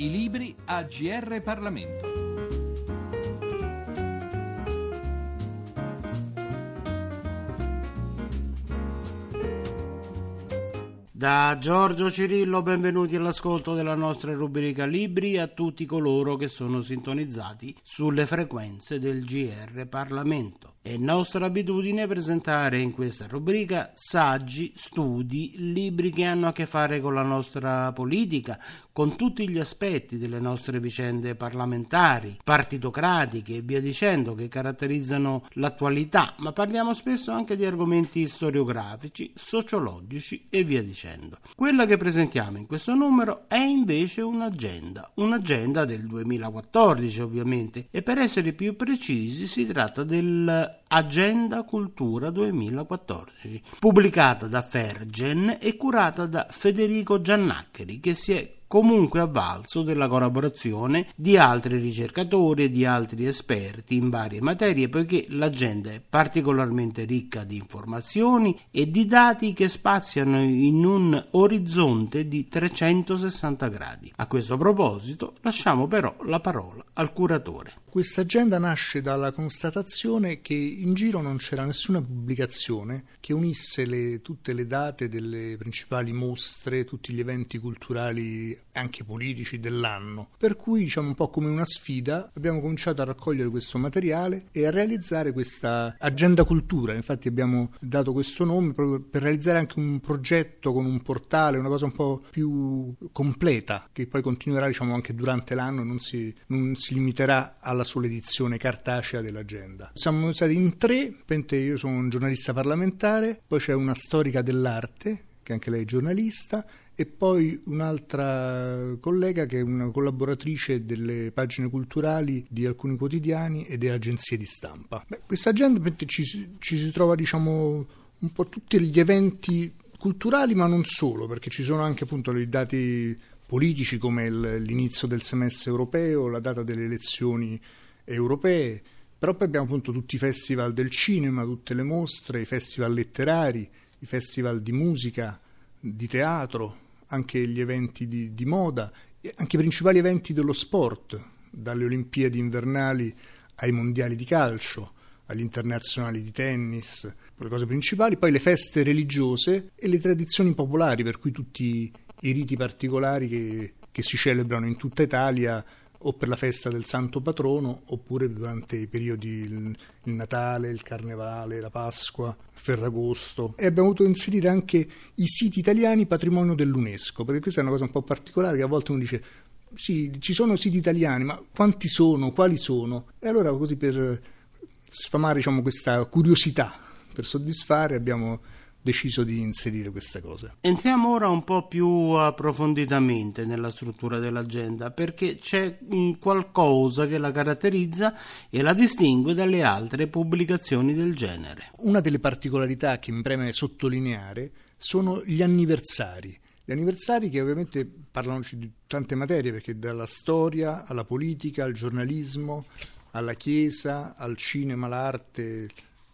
I libri a GR Parlamento. Da Giorgio Cirillo benvenuti all'ascolto della nostra rubrica Libri a tutti coloro che sono sintonizzati sulle frequenze del GR Parlamento. È nostra abitudine presentare in questa rubrica saggi, studi, libri che hanno a che fare con la nostra politica, con tutti gli aspetti delle nostre vicende parlamentari, partitocratiche e via dicendo che caratterizzano l'attualità, ma parliamo spesso anche di argomenti storiografici, sociologici e via dicendo. Quella che presentiamo in questo numero è invece un'agenda, un'agenda del 2014 ovviamente, e per essere più precisi si tratta del Agenda Cultura 2014, pubblicata da Fergen e curata da Federico Giannaccheri, che si è comunque avvalso della collaborazione di altri ricercatori e di altri esperti in varie materie poiché l'agenda è particolarmente ricca di informazioni e di dati che spaziano in un orizzonte di 360 gradi. A questo proposito lasciamo però la parola al curatore. Questa agenda nasce dalla constatazione che in giro non c'era nessuna pubblicazione che unisse le, tutte le date delle principali mostre, tutti gli eventi culturali anche politici dell'anno. Per cui, diciamo un po' come una sfida, abbiamo cominciato a raccogliere questo materiale e a realizzare questa agenda cultura. Infatti abbiamo dato questo nome proprio per realizzare anche un progetto con un portale, una cosa un po' più completa, che poi continuerà diciamo anche durante l'anno, non si, non si limiterà alla sola edizione cartacea dell'agenda. Siamo stati in tre, io sono un giornalista parlamentare, poi c'è una storica dell'arte, che anche lei è giornalista, e poi un'altra collega che è una collaboratrice delle pagine culturali di alcuni quotidiani e delle agenzie di stampa. Questa agenda ci, ci si trova diciamo un po' tutti gli eventi culturali, ma non solo, perché ci sono anche appunto i dati politici come l'inizio del semestre europeo, la data delle elezioni europee, però poi abbiamo appunto tutti i festival del cinema, tutte le mostre, i festival letterari, i festival di musica, di teatro, anche gli eventi di, di moda, anche i principali eventi dello sport, dalle Olimpiadi invernali ai mondiali di calcio, agli internazionali di tennis, le cose principali, poi le feste religiose e le tradizioni popolari, per cui tutti i riti particolari che, che si celebrano in tutta Italia o per la festa del santo patrono oppure durante i periodi il, il, Natale, il Carnevale, la Pasqua, Ferragosto. E abbiamo voluto inserire anche i siti italiani patrimonio dell'UNESCO perché questa è una cosa un po' particolare che a volte uno dice sì, ci sono siti italiani ma quanti sono, quali sono? E allora così per sfamare diciamo, questa curiosità per soddisfare abbiamo deciso di inserire queste cose. Entriamo ora un po' più approfonditamente nella struttura dell'agenda perché c'è qualcosa che la caratterizza e la distingue dalle altre pubblicazioni del genere. Una delle particolarità che mi preme sottolineare sono gli anniversari. Gli anniversari che ovviamente parlano di tante materie perché dalla storia alla politica, al giornalismo, alla chiesa, al cinema, all'arte,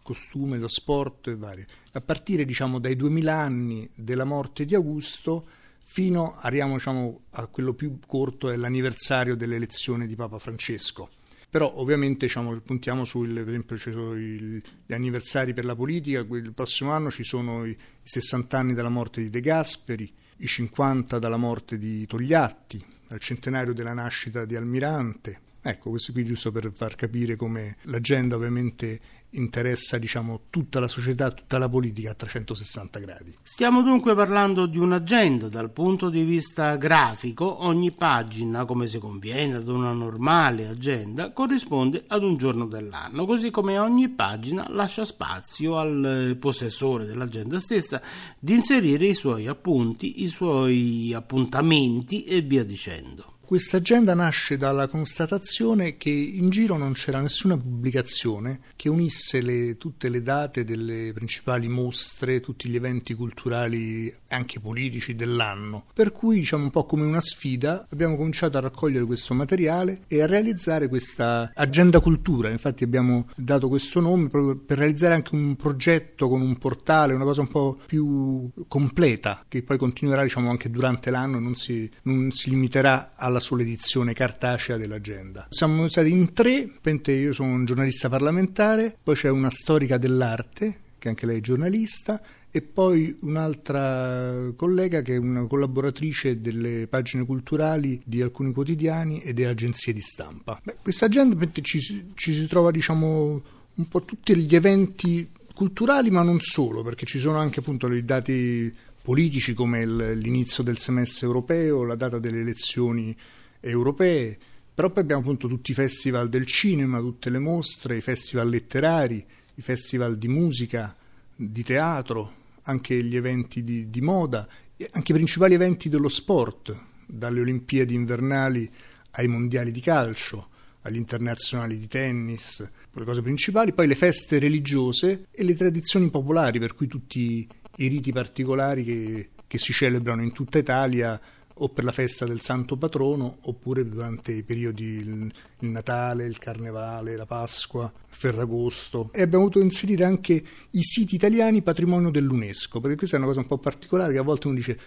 costume, lo sport e varie. A partire diciamo dai 2000 anni della morte di Augusto fino arriviamo diciamo, a quello più corto, è l'anniversario dell'elezione di Papa Francesco. Però ovviamente diciamo, puntiamo su, per esempio, ci sono gli anniversari per la politica, il prossimo anno ci sono i 60 anni dalla morte di De Gasperi, i 50 dalla morte di Togliatti, al centenario della nascita di Almirante. Ecco, questo qui giusto per far capire come l'agenda ovviamente interessa diciamo, tutta la società, tutta la politica a 360 gradi. Stiamo dunque parlando di un'agenda dal punto di vista grafico, ogni pagina, come si conviene ad una normale agenda, corrisponde ad un giorno dell'anno, così come ogni pagina lascia spazio al possessore dell'agenda stessa di inserire i suoi appunti, i suoi appuntamenti e via dicendo. Questa agenda nasce dalla constatazione che in giro non c'era nessuna pubblicazione che unisse le, tutte le date delle principali mostre, tutti gli eventi culturali anche politici dell'anno. Per cui, diciamo un po' come una sfida, abbiamo cominciato a raccogliere questo materiale e a realizzare questa agenda cultura. Infatti abbiamo dato questo nome proprio per realizzare anche un progetto con un portale, una cosa un po' più completa, che poi continuerà diciamo anche durante l'anno, non non si limiterà alla alla sola edizione cartacea dell'agenda. Siamo stati in tre, io sono un giornalista parlamentare, poi c'è una storica dell'arte, che anche lei è giornalista, e poi un'altra collega che è una collaboratrice delle pagine culturali di alcuni quotidiani e delle agenzie di stampa. Questa agenda ci, ci si trova diciamo un po' tutti gli eventi culturali, ma non solo, perché ci sono anche appunto i dati politici come l'inizio del semestre europeo, la data delle elezioni europee, però poi abbiamo appunto tutti i festival del cinema, tutte le mostre, i festival letterari, i festival di musica, di teatro, anche gli eventi di, di moda, anche i principali eventi dello sport, dalle Olimpiadi invernali ai mondiali di calcio, agli internazionali di tennis, le cose principali, poi le feste religiose e le tradizioni popolari, per cui tutti i riti particolari che, che si celebrano in tutta Italia o per la festa del santo patrono oppure durante i periodi il, Natale, il Carnevale, la Pasqua, Ferragosto. E abbiamo voluto inserire anche i siti italiani patrimonio dell'UNESCO perché questa è una cosa un po' particolare che a volte uno dice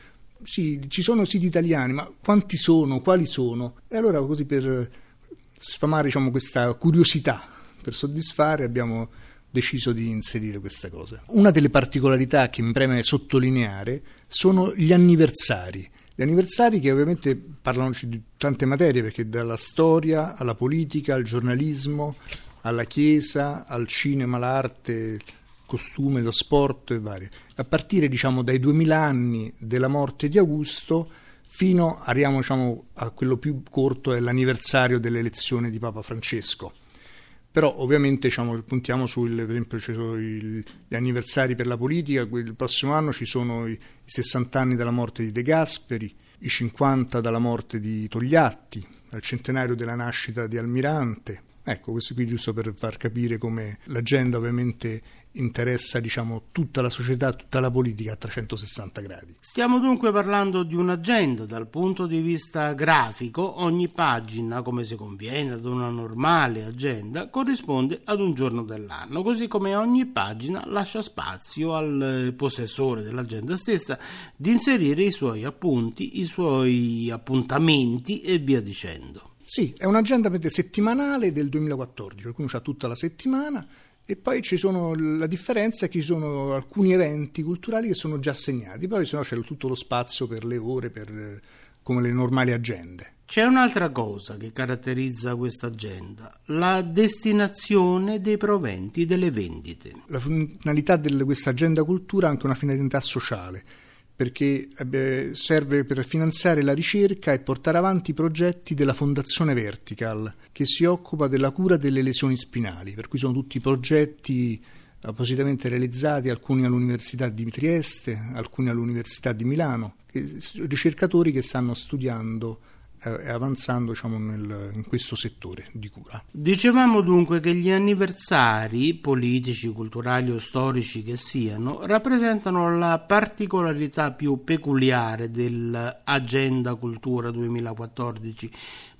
sì, ci sono siti italiani ma quanti sono, quali sono? E allora così per sfamare diciamo, questa curiosità per soddisfare abbiamo deciso di inserire questa cosa. Una delle particolarità che mi preme sottolineare sono gli anniversari. Gli anniversari che ovviamente parlano di tante materie, perché dalla storia alla politica, al giornalismo, alla chiesa, al cinema, all'arte, il costume, lo sport e varie. A partire diciamo dai 2000 anni della morte di Augusto fino arriviamo diciamo, a quello più corto, è l'anniversario dell'elezione di Papa Francesco. Però ovviamente diciamo, puntiamo su, per esempio, ci sono gli anniversari per la politica, il prossimo anno ci sono i 60 anni dalla morte di De Gasperi, i 50 dalla morte di Togliatti, al centenario della nascita di Almirante. Ecco, questo qui giusto per far capire come l'agenda ovviamente interessa diciamo, tutta la società, tutta la politica a 360 gradi. Stiamo dunque parlando di un'agenda dal punto di vista grafico, ogni pagina, come si conviene ad una normale agenda, corrisponde ad un giorno dell'anno, così come ogni pagina lascia spazio al possessore dell'agenda stessa di inserire i suoi appunti, i suoi appuntamenti e via dicendo. Sì, è un'agenda settimanale del 2014, per cui ha tutta la settimana e poi ci sono, la differenza è che ci sono alcuni eventi culturali che sono già segnati, poi se no c'è tutto lo spazio per le ore, per, come le normali agende. C'è un'altra cosa che caratterizza questa agenda, la destinazione dei proventi delle vendite. La finalità di questa agenda cultura è anche una finalità sociale perché eh, serve per finanziare la ricerca e portare avanti i progetti della Fondazione Vertical, che si occupa della cura delle lesioni spinali, per cui sono tutti progetti appositamente realizzati, alcuni all'Università di Trieste, alcuni all'Università di Milano, ricercatori che stanno studiando avanzando diciamo, nel, in questo settore di cura. Dicevamo dunque che gli anniversari politici, culturali o storici che siano rappresentano la particolarità più peculiare dell'Agenda Cultura 2014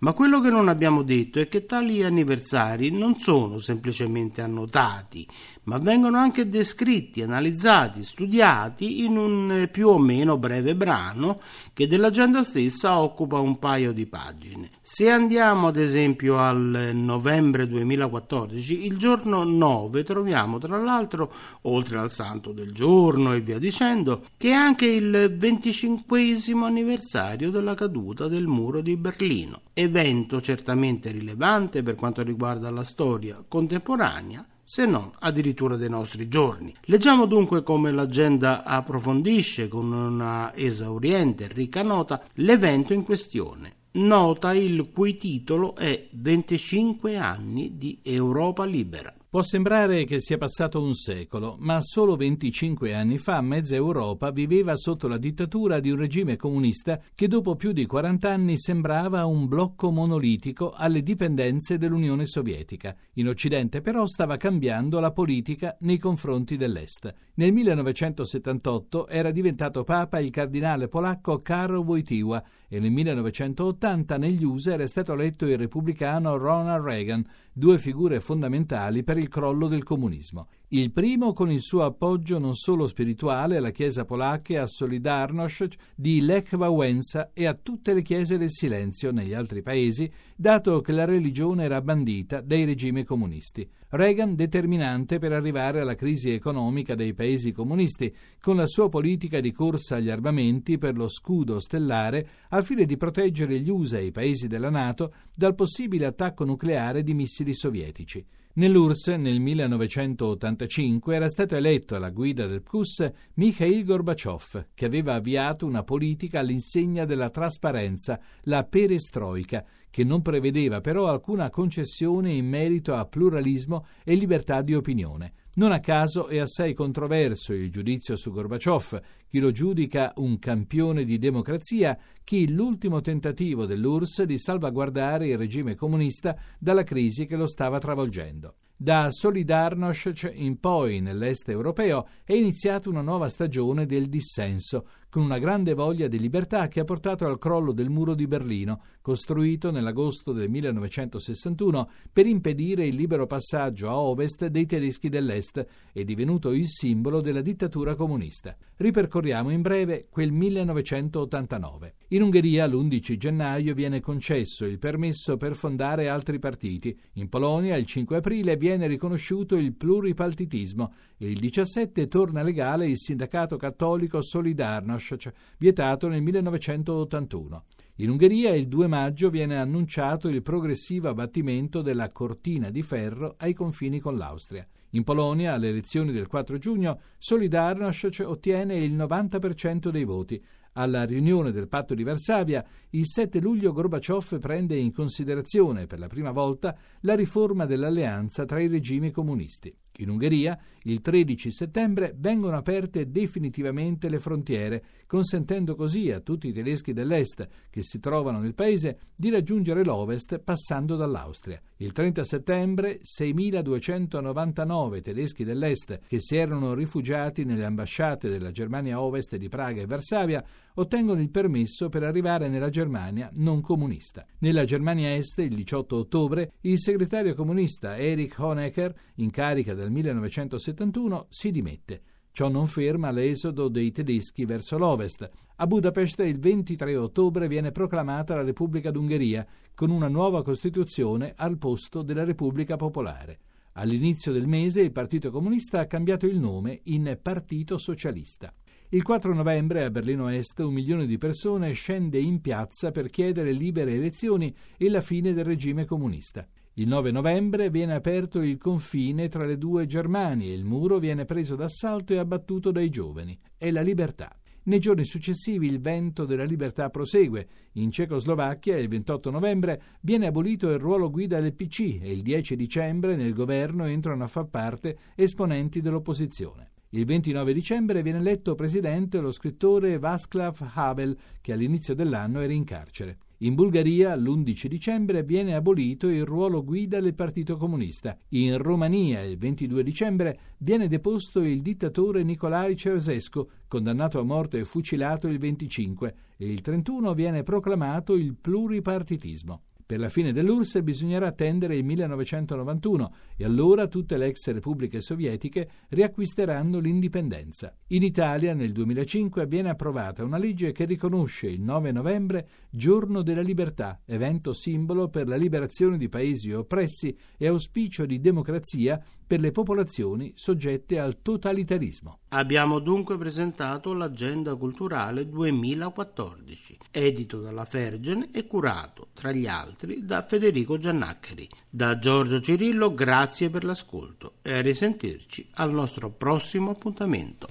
ma quello che non abbiamo detto è che tali anniversari non sono semplicemente annotati, ma vengono anche descritti, analizzati, studiati in un più o meno breve brano che dell'agenda stessa occupa un paio di pagine. Se andiamo ad esempio al novembre 2014, il giorno 9 troviamo tra l'altro, oltre al santo del giorno e via dicendo, che è anche il 25 anniversario della caduta del muro di Berlino, evento certamente rilevante per quanto riguarda la storia contemporanea, se non addirittura dei nostri giorni. Leggiamo dunque come l'agenda approfondisce con una esauriente e ricca nota l'evento in questione nota il cui titolo è 25 anni di Europa libera. Può sembrare che sia passato un secolo, ma solo 25 anni fa mezza Europa viveva sotto la dittatura di un regime comunista che dopo più di 40 anni sembrava un blocco monolitico alle dipendenze dell'Unione Sovietica. In Occidente però stava cambiando la politica nei confronti dell'Est. Nel 1978 era diventato papa il cardinale polacco Karol Wojtyła e nel 1980 negli USA era stato eletto il repubblicano Ronald Reagan, due figure fondamentali per il crollo del comunismo. Il primo con il suo appoggio non solo spirituale alla Chiesa polacca a Solidarność di Lech Wałęsa e a tutte le chiese del silenzio negli altri paesi, dato che la religione era bandita dai regimi comunisti. Reagan determinante per arrivare alla crisi economica dei paesi comunisti, con la sua politica di corsa agli armamenti per lo scudo stellare al fine di proteggere gli USA e i paesi della Nato dal possibile attacco nucleare di missili sovietici. Nell'URSS nel 1985 era stato eletto alla guida del PQS Mikhail Gorbaciov, che aveva avviato una politica all'insegna della trasparenza, la perestroica, che non prevedeva però alcuna concessione in merito a pluralismo e libertà di opinione. Non a caso è assai controverso il giudizio su Gorbaciov, chi lo giudica un campione di democrazia, chi l'ultimo tentativo dell'URSS di salvaguardare il regime comunista dalla crisi che lo stava travolgendo. Da Solidarność in poi, nell'est europeo, è iniziata una nuova stagione del dissenso, con una grande voglia di libertà che ha portato al crollo del muro di Berlino, costruito nell'agosto del 1961 per impedire il libero passaggio a ovest dei tedeschi dell'est e divenuto il simbolo della dittatura comunista. Ripercorriamo in breve quel 1989. In Ungheria l'11 gennaio viene concesso il permesso per fondare altri partiti. In Polonia il 5 aprile viene riconosciuto il pluripartitismo e il 17 torna legale il sindacato cattolico Solidarność, vietato nel 1981. In Ungheria il 2 maggio viene annunciato il progressivo abbattimento della cortina di ferro ai confini con l'Austria. In Polonia, alle elezioni del 4 giugno, Solidarność ottiene il 90% dei voti, alla riunione del patto di Varsavia, il 7 luglio Gorbaciov prende in considerazione per la prima volta la riforma dell'alleanza tra i regimi comunisti. In Ungheria, il 13 settembre, vengono aperte definitivamente le frontiere, consentendo così a tutti i tedeschi dell'Est che si trovano nel paese di raggiungere l'Ovest passando dall'Austria. Il 30 settembre, 6.299 tedeschi dell'Est che si erano rifugiati nelle ambasciate della Germania Ovest di Praga e Varsavia ottengono il permesso per arrivare nella Germania non comunista. Nella Germania Est, il 18 ottobre, il segretario comunista Erich Honecker, in carica dal 1971, si dimette. Ciò non ferma l'esodo dei tedeschi verso l'ovest. A Budapest il 23 ottobre viene proclamata la Repubblica d'Ungheria, con una nuova Costituzione al posto della Repubblica Popolare. All'inizio del mese il Partito Comunista ha cambiato il nome in Partito Socialista. Il 4 novembre a Berlino Est un milione di persone scende in piazza per chiedere libere elezioni e la fine del regime comunista. Il 9 novembre viene aperto il confine tra le due Germanie il muro viene preso d'assalto e abbattuto dai giovani. È la libertà. Nei giorni successivi il vento della libertà prosegue. In Cecoslovacchia il 28 novembre viene abolito il ruolo guida del PC e il 10 dicembre nel governo entrano a far parte esponenti dell'opposizione. Il 29 dicembre viene eletto presidente lo scrittore Václav Havel, che all'inizio dell'anno era in carcere. In Bulgaria, l'11 dicembre, viene abolito il ruolo guida del Partito Comunista. In Romania, il 22 dicembre, viene deposto il dittatore Nicolae Ceausescu, condannato a morte e fucilato il 25, e il 31 viene proclamato il pluripartitismo. Per la fine dell'URSS bisognerà attendere il 1991 e allora tutte le ex repubbliche sovietiche riacquisteranno l'indipendenza. In Italia nel 2005 viene approvata una legge che riconosce il 9 novembre giorno della libertà, evento simbolo per la liberazione di paesi oppressi e auspicio di democrazia per le popolazioni soggette al totalitarismo. Abbiamo dunque presentato l'Agenda Culturale 2014, edito dalla Fergen e curato, tra gli altri, da Federico Giannaccheri. Da Giorgio Cirillo grazie per l'ascolto e a risentirci al nostro prossimo appuntamento.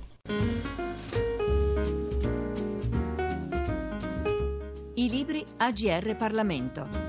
I libri AGR Parlamento.